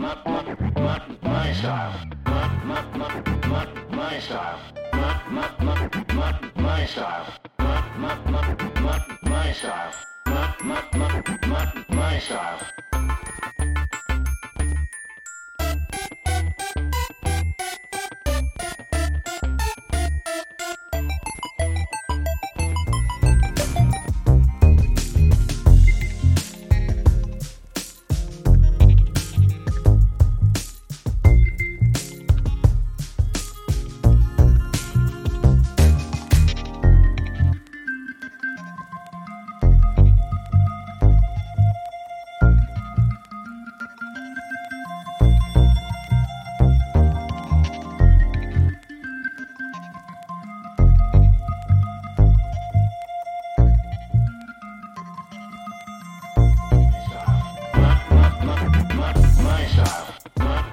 not not not my style. Not not not my style. Not not not my style. Not not not my style. Not not not my style.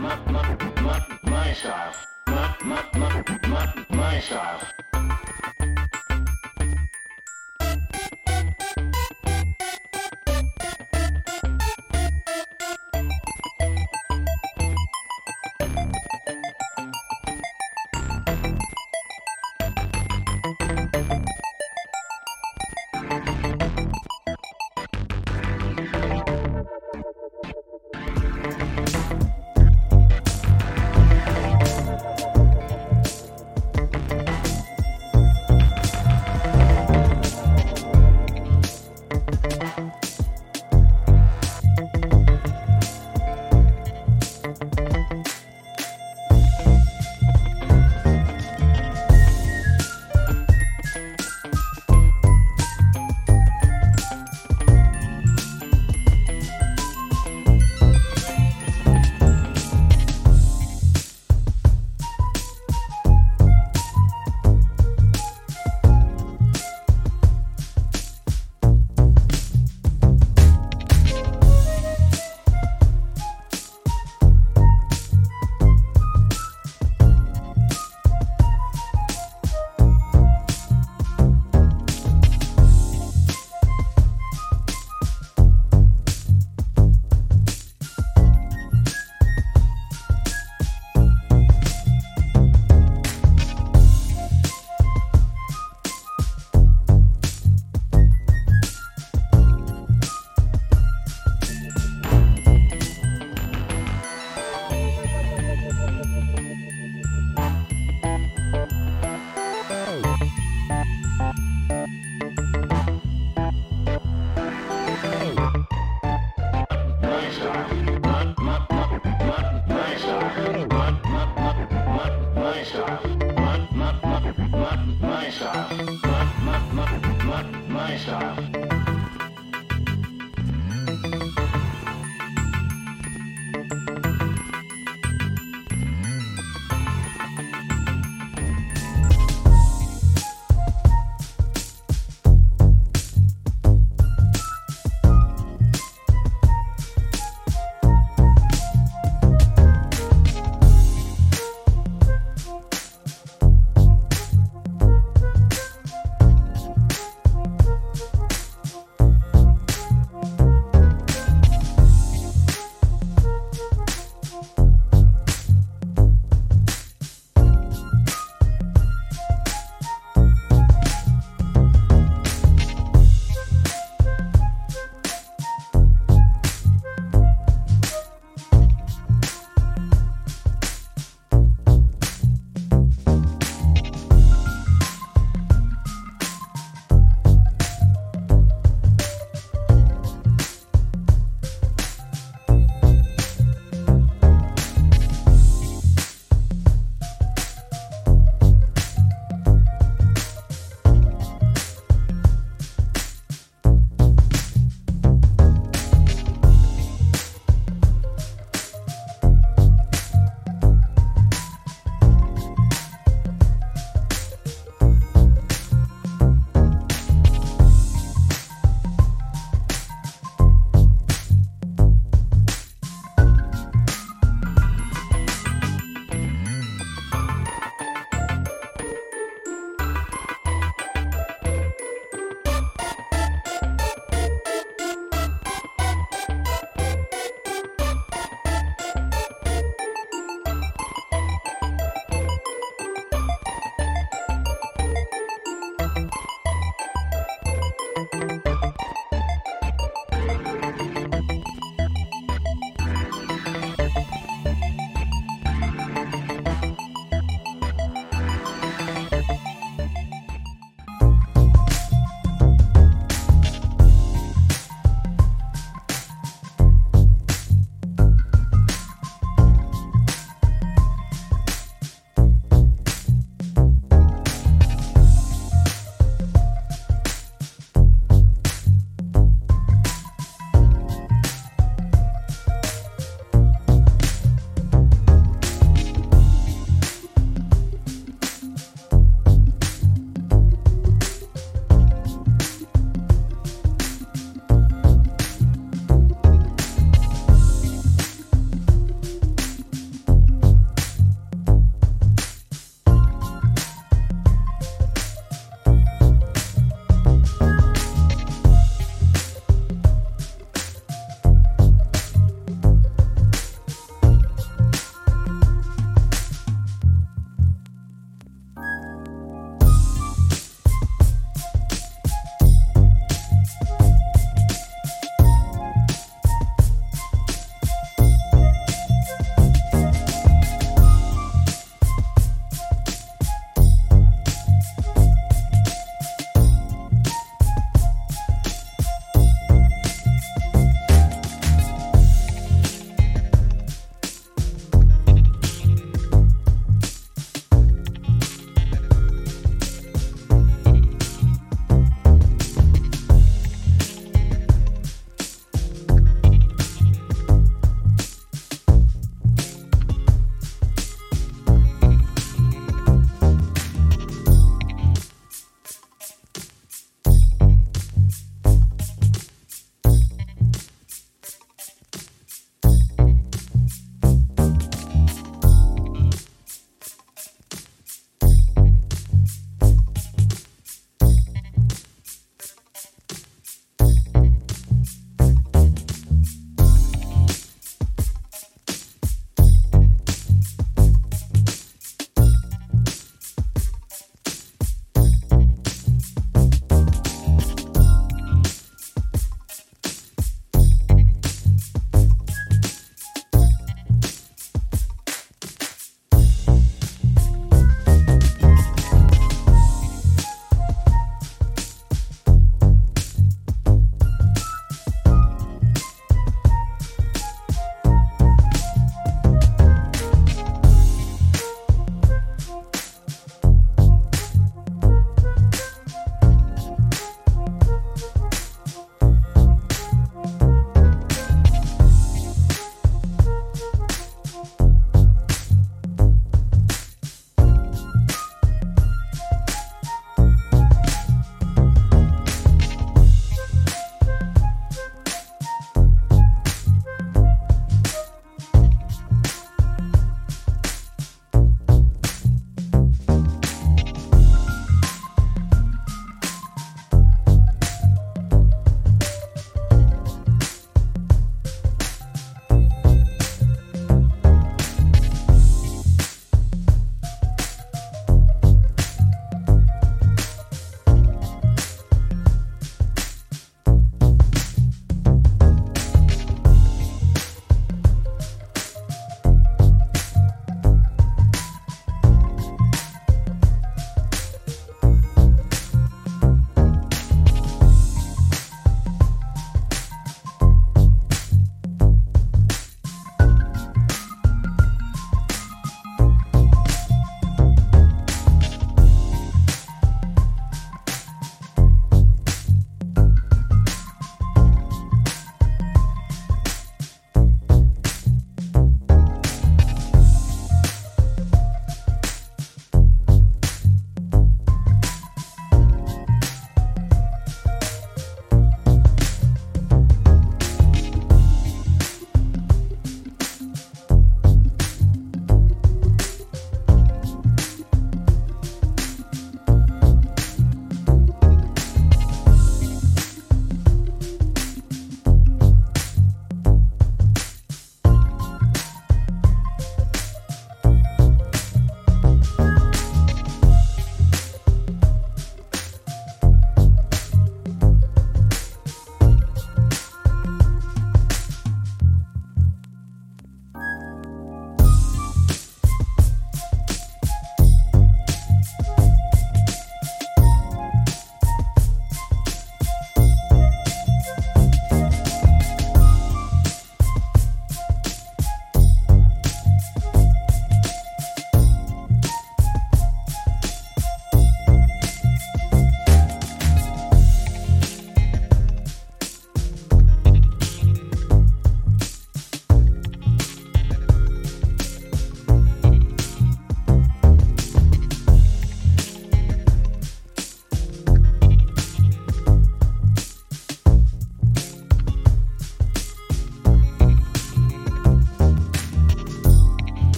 my, my, my, my style. My, my, my, my, my style.